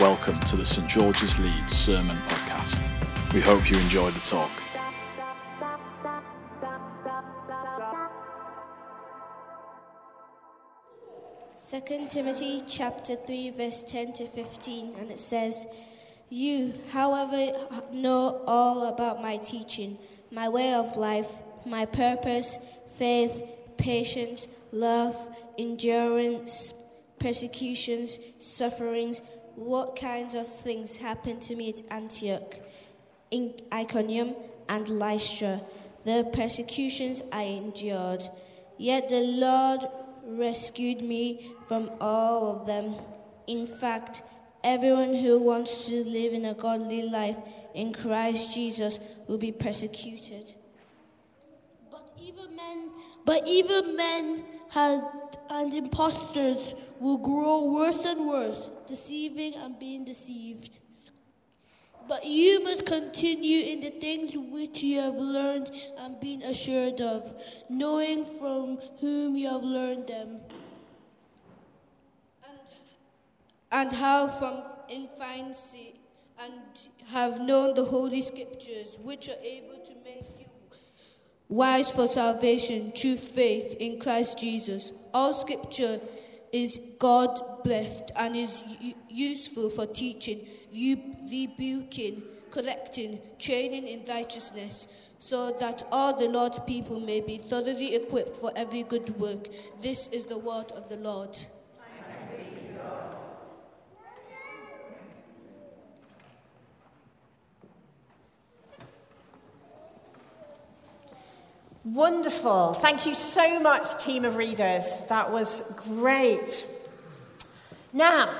Welcome to the St George's Leeds Sermon Podcast. We hope you enjoy the talk. Second Timothy chapter 3 verse 10 to 15 and it says you however know all about my teaching my way of life my purpose faith patience love endurance persecutions sufferings what kinds of things happened to me at Antioch in Iconium and Lystra the persecutions I endured yet the Lord rescued me from all of them. In fact, everyone who wants to live in a godly life in Christ Jesus will be persecuted. But even men, but even men had, and impostors will grow worse and worse, deceiving and being deceived. But you must continue in the things which you have learned and been assured of, knowing from whom you have learned them. And how from infancy and have known the Holy Scriptures, which are able to make you wise for salvation through faith in Christ Jesus. All Scripture is God breathed and is useful for teaching, rebuking, correcting, training in righteousness, so that all the Lord's people may be thoroughly equipped for every good work. This is the word of the Lord. Wonderful. Thank you so much, team of readers. That was great. Now,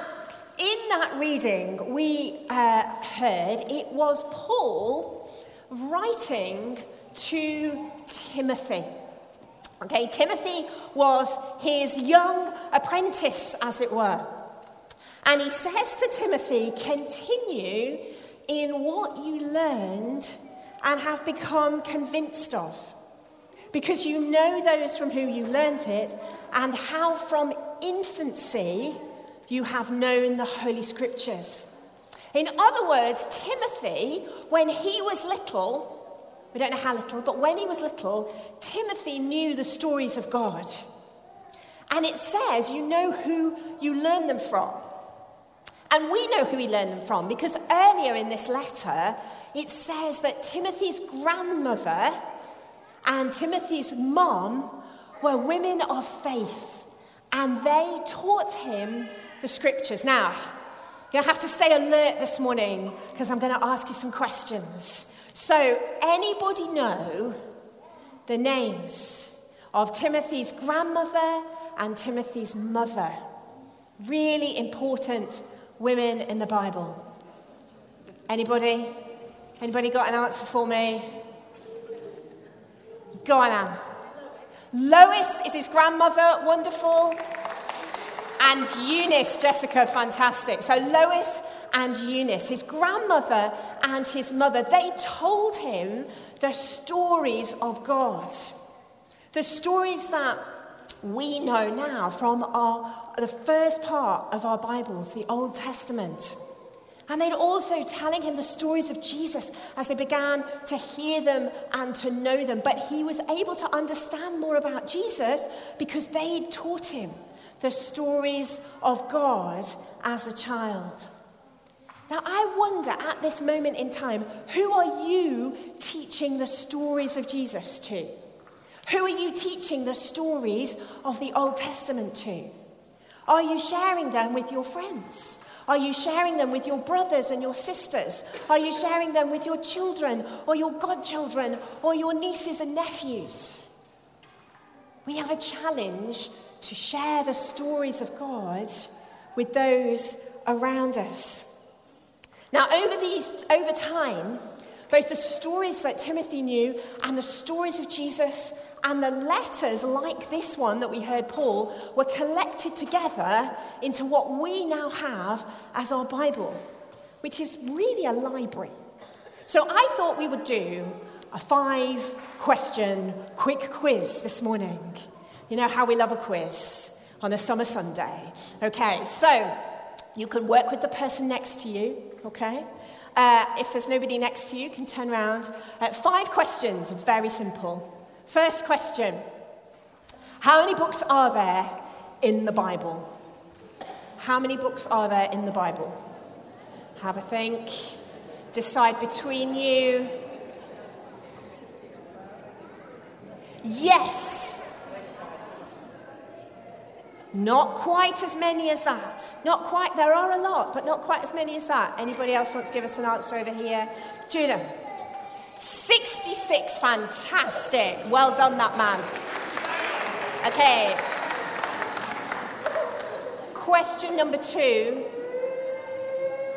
in that reading, we uh, heard it was Paul writing to Timothy. Okay, Timothy was his young apprentice, as it were. And he says to Timothy, continue in what you learned and have become convinced of because you know those from whom you learnt it, and how from infancy you have known the Holy Scriptures. In other words, Timothy, when he was little, we don't know how little, but when he was little, Timothy knew the stories of God. And it says you know who you learn them from. And we know who he learned them from because earlier in this letter, it says that Timothy's grandmother and Timothy's mom were women of faith, and they taught him the scriptures. Now, you have to stay alert this morning because I'm going to ask you some questions. So, anybody know the names of Timothy's grandmother and Timothy's mother? Really important women in the Bible. Anybody? Anybody got an answer for me? Go on, Anne. Lois is his grandmother, wonderful. And Eunice, Jessica, fantastic. So Lois and Eunice, his grandmother and his mother, they told him the stories of God. The stories that we know now from our, the first part of our Bibles, the Old Testament. And they're also telling him the stories of Jesus as they began to hear them and to know them. But he was able to understand more about Jesus because they taught him the stories of God as a child. Now, I wonder at this moment in time, who are you teaching the stories of Jesus to? Who are you teaching the stories of the Old Testament to? Are you sharing them with your friends? Are you sharing them with your brothers and your sisters? Are you sharing them with your children or your godchildren or your nieces and nephews? We have a challenge to share the stories of God with those around us. Now, over, these, over time, both the stories that Timothy knew and the stories of Jesus and the letters like this one that we heard Paul were collected together into what we now have as our Bible, which is really a library. So I thought we would do a five question quick quiz this morning. You know how we love a quiz on a summer Sunday. Okay, so You can work with the person next to you, okay? Uh, if there's nobody next to you, you can turn around. Uh, five questions, very simple. First question How many books are there in the Bible? How many books are there in the Bible? Have a think. Decide between you. Yes. Not quite as many as that. Not quite, there are a lot, but not quite as many as that. Anybody else want to give us an answer over here? Judah. 66, fantastic. Well done, that man. Okay. Question number two.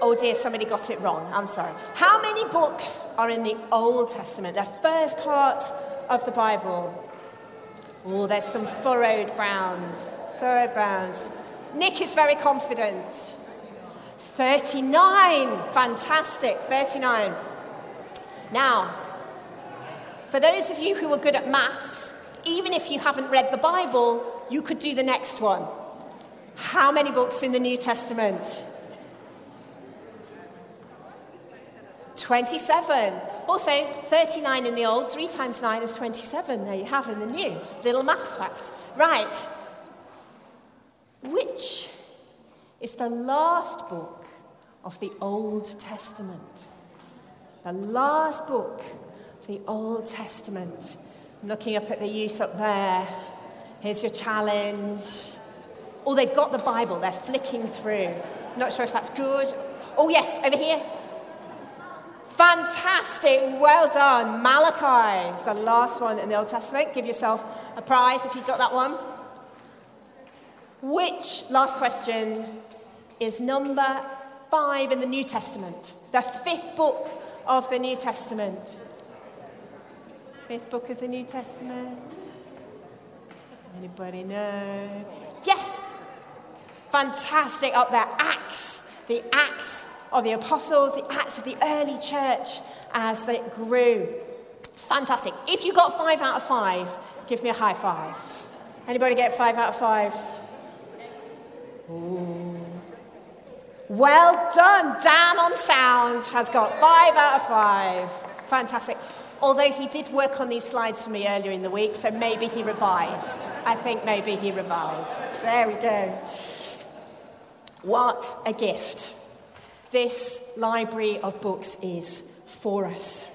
Oh dear, somebody got it wrong. I'm sorry. How many books are in the Old Testament, the first part of the Bible? Oh, there's some furrowed browns. Furrowed browns. Nick is very confident. 39. Fantastic. 39. Now, for those of you who are good at maths, even if you haven't read the Bible, you could do the next one. How many books in the New Testament? 27. Also, 39 in the old, 3 times 9 is 27. There you have in the new. Little maths fact. Right. Which is the last book of the Old Testament? the last book of the Old Testament. Looking up at the youth up there. Here's your challenge. Oh, they've got the Bible, they're flicking through. not sure if that's good. Oh, yes, over here. Fantastic, well done. Malachi is the last one in the Old Testament. Give yourself a prize if you've got that one. Which, last question, is number five in the New Testament? The fifth book of the New Testament? Fifth book of the New Testament? Anybody know? Yes! Fantastic up there. Acts. The Acts of the Apostles, the Acts of the early church as they grew. Fantastic. If you got five out of five, give me a high five. Anybody get five out of five? Well done. Dan on sound has got five out of five. Fantastic. Although he did work on these slides for me earlier in the week, so maybe he revised. I think maybe he revised. There we go. What a gift this library of books is for us.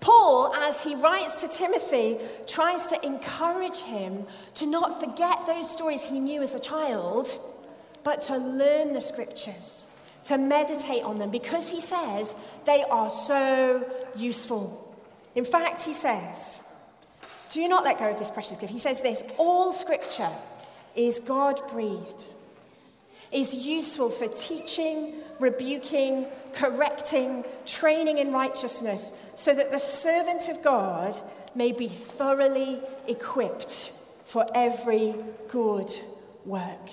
Paul, as he writes to Timothy, tries to encourage him to not forget those stories he knew as a child but to learn the scriptures, to meditate on them, because he says they are so useful. In fact, he says, do not let go of this precious gift. He says this all scripture is God breathed, is useful for teaching, rebuking, correcting, training in righteousness, so that the servant of God may be thoroughly equipped for every good work.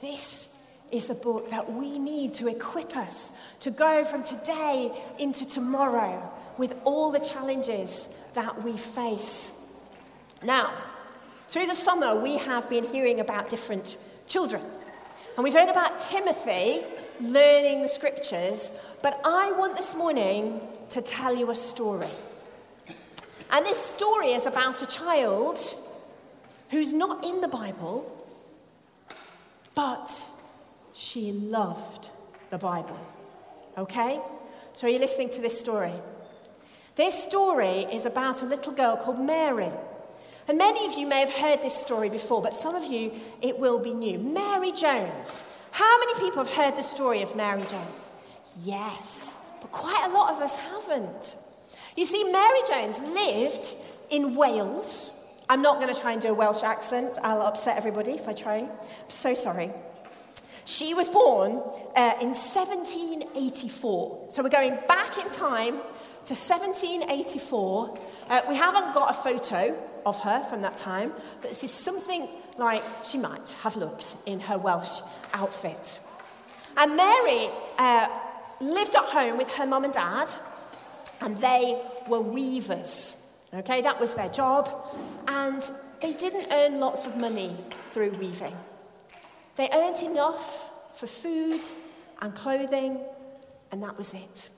This is the book that we need to equip us to go from today into tomorrow with all the challenges that we face. Now, through the summer, we have been hearing about different children. And we've heard about Timothy learning the scriptures, but I want this morning to tell you a story. And this story is about a child who's not in the Bible, but she loved the Bible. Okay? So, are you listening to this story? This story is about a little girl called Mary. And many of you may have heard this story before, but some of you, it will be new. Mary Jones. How many people have heard the story of Mary Jones? Yes, but quite a lot of us haven't. You see, Mary Jones lived in Wales I'm not going to try and do a Welsh accent. I'll upset everybody if I try. I'm so sorry. She was born uh, in 1784. So we're going back in time to 1784. Uh, we haven't got a photo of her from that time, but this is something like she might have looked in her Welsh outfit. And Mary uh, lived at home with her mum and dad, and they were weavers. Okay, that was their job. And they didn't earn lots of money through weaving. They earned enough for food and clothing, and that was it.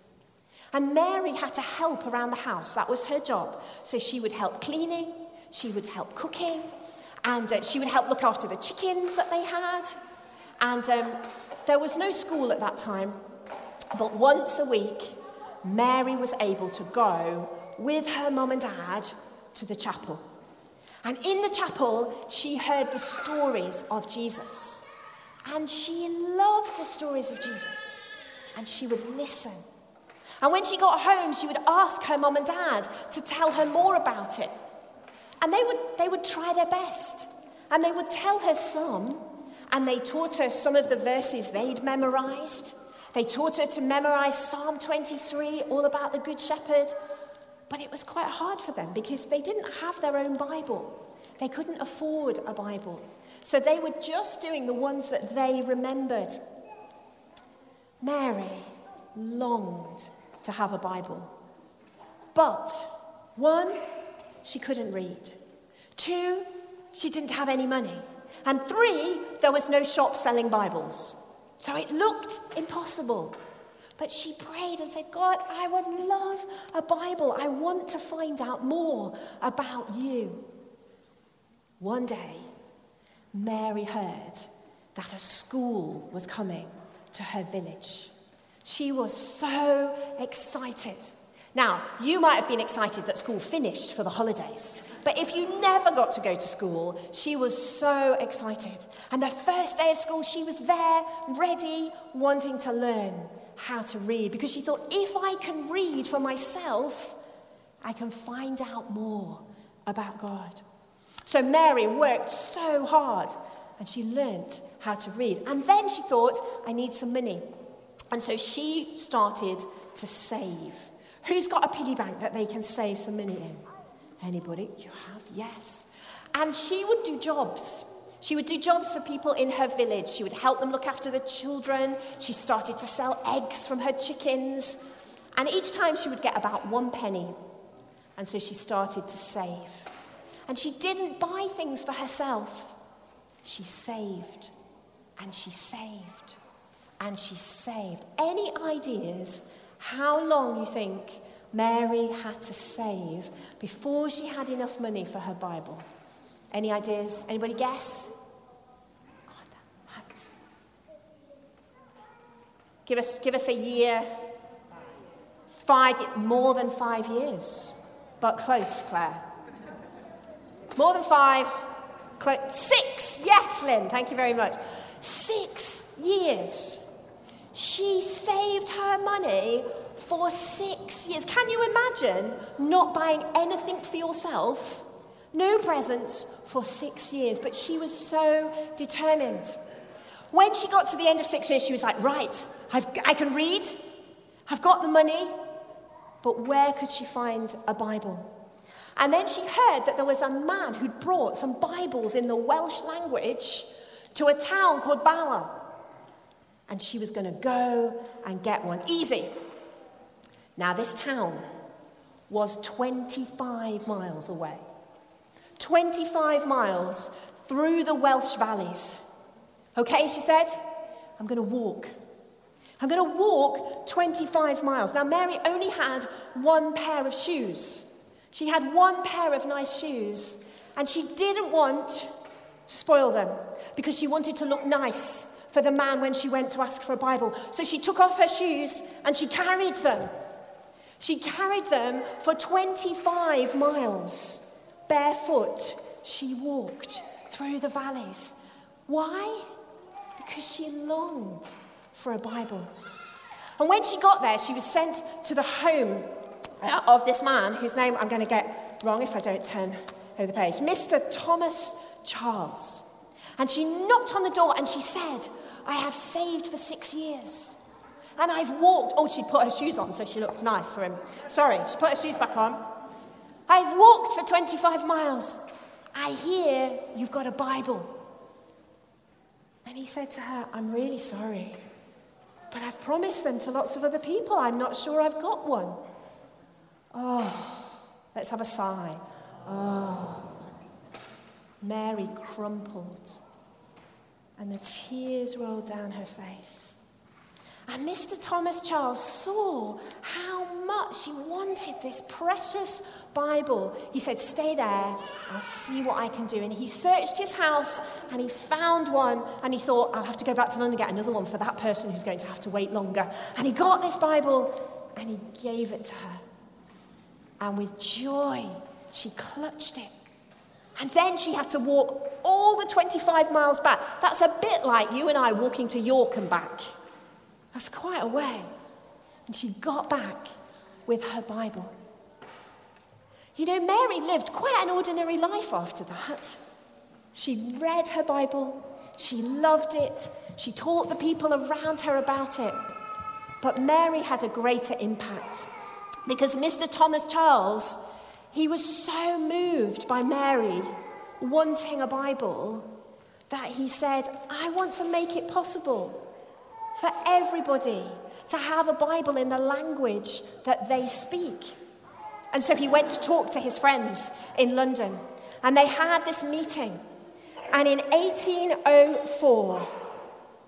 And Mary had to help around the house. That was her job. So she would help cleaning, she would help cooking, and uh, she would help look after the chickens that they had. And um, there was no school at that time, but once a week, Mary was able to go with her mum and dad to the chapel. And in the chapel, she heard the stories of Jesus. And she loved the stories of Jesus. And she would listen. And when she got home, she would ask her mum and dad to tell her more about it. And they would, they would try their best. And they would tell her some. And they taught her some of the verses they'd memorized. They taught her to memorize Psalm 23, all about the Good Shepherd. But it was quite hard for them because they didn't have their own Bible. They couldn't afford a Bible. So they were just doing the ones that they remembered. Mary longed to have a Bible. But, one, she couldn't read. Two, she didn't have any money. And three, there was no shop selling Bibles. So it looked impossible. But she prayed and said, God, I would love a Bible. I want to find out more about you. One day, Mary heard that a school was coming to her village. She was so excited. Now, you might have been excited that school finished for the holidays. But if you never got to go to school, she was so excited. And the first day of school, she was there, ready, wanting to learn how to read. Because she thought, if I can read for myself, I can find out more about God. So Mary worked so hard and she learnt how to read. And then she thought, I need some money. And so she started to save. Who's got a piggy bank that they can save some money in? Anybody? You have? Yes. And she would do jobs. She would do jobs for people in her village. She would help them look after the children. She started to sell eggs from her chickens. And each time she would get about one penny. And so she started to save. And she didn't buy things for herself. She saved. And she saved. And she saved. Any ideas how long you think Mary had to save before she had enough money for her Bible? Any ideas? Anybody guess? Give us, give us a year. Five, more than five years. But close, Claire. More than five. Six. Yes, Lynn. Thank you very much. Six years. She saved her money for six years. Can you imagine not buying anything for yourself? No presents for six years. But she was so determined. When she got to the end of six years, she was like, Right, I've, I can read, I've got the money, but where could she find a Bible? And then she heard that there was a man who'd brought some Bibles in the Welsh language to a town called Bala and she was going to go and get one. Easy. Now, this town was 25 miles away. 25 miles through the Welsh valleys. Okay, she said, I'm going to walk. I'm going to walk 25 miles. Now, Mary only had one pair of shoes. She had one pair of nice shoes, and she didn't want to spoil them because she wanted to look nice for the man when she went to ask for a Bible. So she took off her shoes and she carried them. She carried them for 25 miles. Barefoot, she walked through the valleys. Why? Because she longed for a Bible. And when she got there, she was sent to the home uh, of this man whose name I'm going to get wrong if I don't turn over the page Mr. Thomas Charles. And she knocked on the door and she said, I have saved for six years. And I've walked. Oh, she put her shoes on so she looked nice for him. Sorry, she put her shoes back on. I've walked for 25 miles. I hear you've got a Bible. And he said to her, I'm really sorry, but I've promised them to lots of other people. I'm not sure I've got one. Oh, let's have a sigh. Oh. Mary crumpled and the tears rolled down her face. And Mr. Thomas Charles saw how much she wanted this precious Bible. He said, Stay there, I'll see what I can do. And he searched his house and he found one and he thought, I'll have to go back to London and get another one for that person who's going to have to wait longer. And he got this Bible and he gave it to her. And with joy, she clutched it. And then she had to walk all the 25 miles back. That's a bit like you and I walking to York and back. That's quite a way. And she got back with her Bible. You know, Mary lived quite an ordinary life after that. She read her Bible, she loved it, she taught the people around her about it. But Mary had a greater impact because Mr. Thomas Charles, he was so moved by Mary wanting a Bible that he said, I want to make it possible for everybody to have a Bible in the language that they speak. And so he went to talk to his friends in London, and they had this meeting. And in 1804,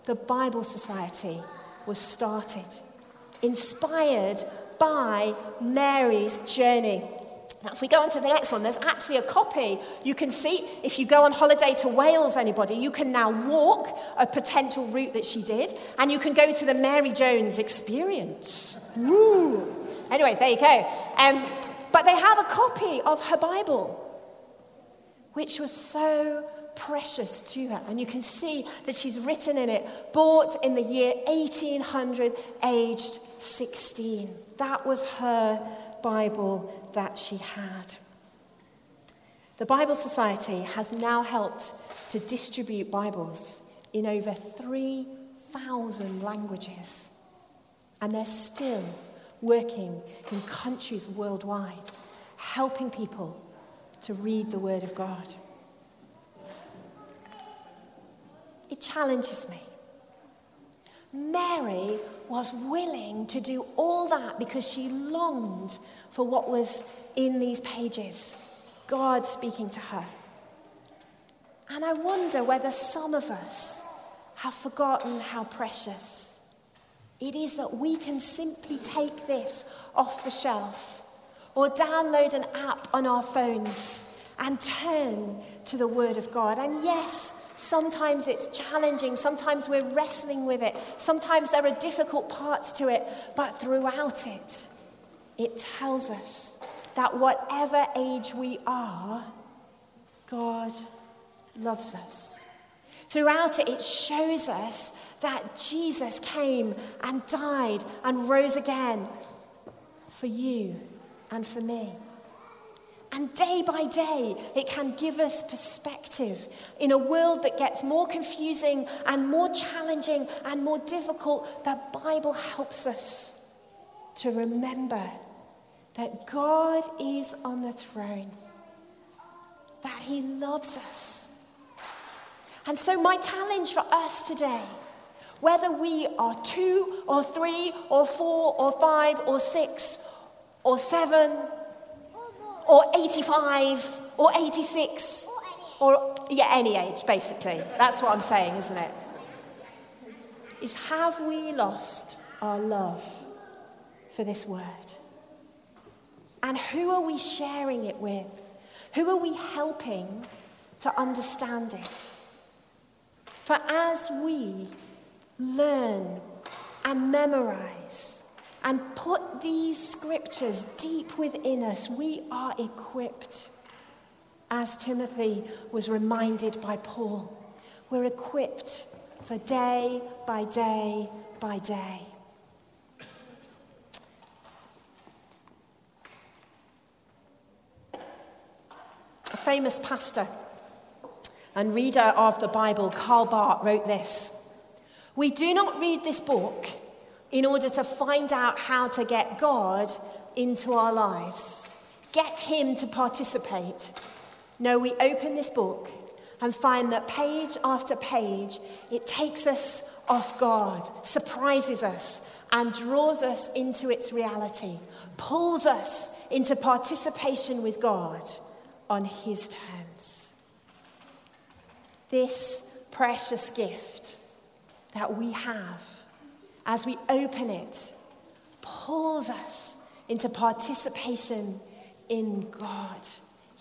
the Bible Society was started, inspired by Mary's journey now, if we go on to the next one, there's actually a copy. You can see, if you go on holiday to Wales, anybody, you can now walk a potential route that she did, and you can go to the Mary Jones experience. Woo! Anyway, there you go. Um, but they have a copy of her Bible, which was so precious to her. And you can see that she's written in it, bought in the year 1800, aged 16. That was her Bible that she had. The Bible Society has now helped to distribute Bibles in over 3,000 languages, and they're still working in countries worldwide, helping people to read the Word of God. It challenges me. Mary was willing to do all that because she longed for what was in these pages God speaking to her. And I wonder whether some of us have forgotten how precious it is that we can simply take this off the shelf or download an app on our phones and turn to the Word of God. And yes, sometimes it's challenging, sometimes we're wrestling with it, sometimes there are difficult parts to it, but throughout it, it tells us that whatever age we are, God loves us. Throughout it, it shows us that Jesus came and died and rose again for you and for me. And day by day, it can give us perspective in a world that gets more confusing and more challenging and more difficult. The Bible helps us to remember that God is on the throne, that He loves us. And so, my challenge for us today, whether we are two or three or four or five or six or seven or 85 or 86 or, yeah, any age, basically. That's what I'm saying, isn't it? Is have we lost our love for this word? And who are we sharing it with? Who are we helping to understand it? For as we learn and memorize and put these scriptures deep within us, we are equipped. As Timothy was reminded by Paul, we're equipped for day by day by day. A famous pastor and reader of the Bible, Karl Barth, wrote this We do not read this book in order to find out how to get God into our lives, get Him to participate. No, we open this book and find that page after page, it takes us off guard, surprises us, and draws us into its reality, pulls us into participation with God on His terms. This precious gift that we have, as we open it, pulls us into participation in God,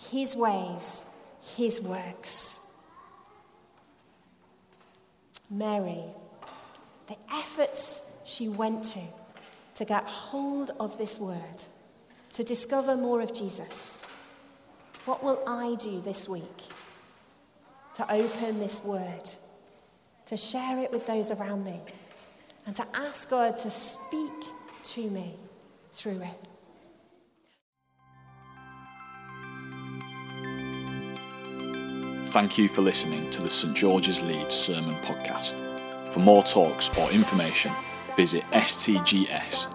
His ways, His works. Mary, the efforts she went to to get hold of this word, to discover more of Jesus. What will I do this week to open this word, to share it with those around me, and to ask God to speak to me through it? Thank you for listening to the St George's Leeds Sermon Podcast. For more talks or information, visit stgs.org.uk.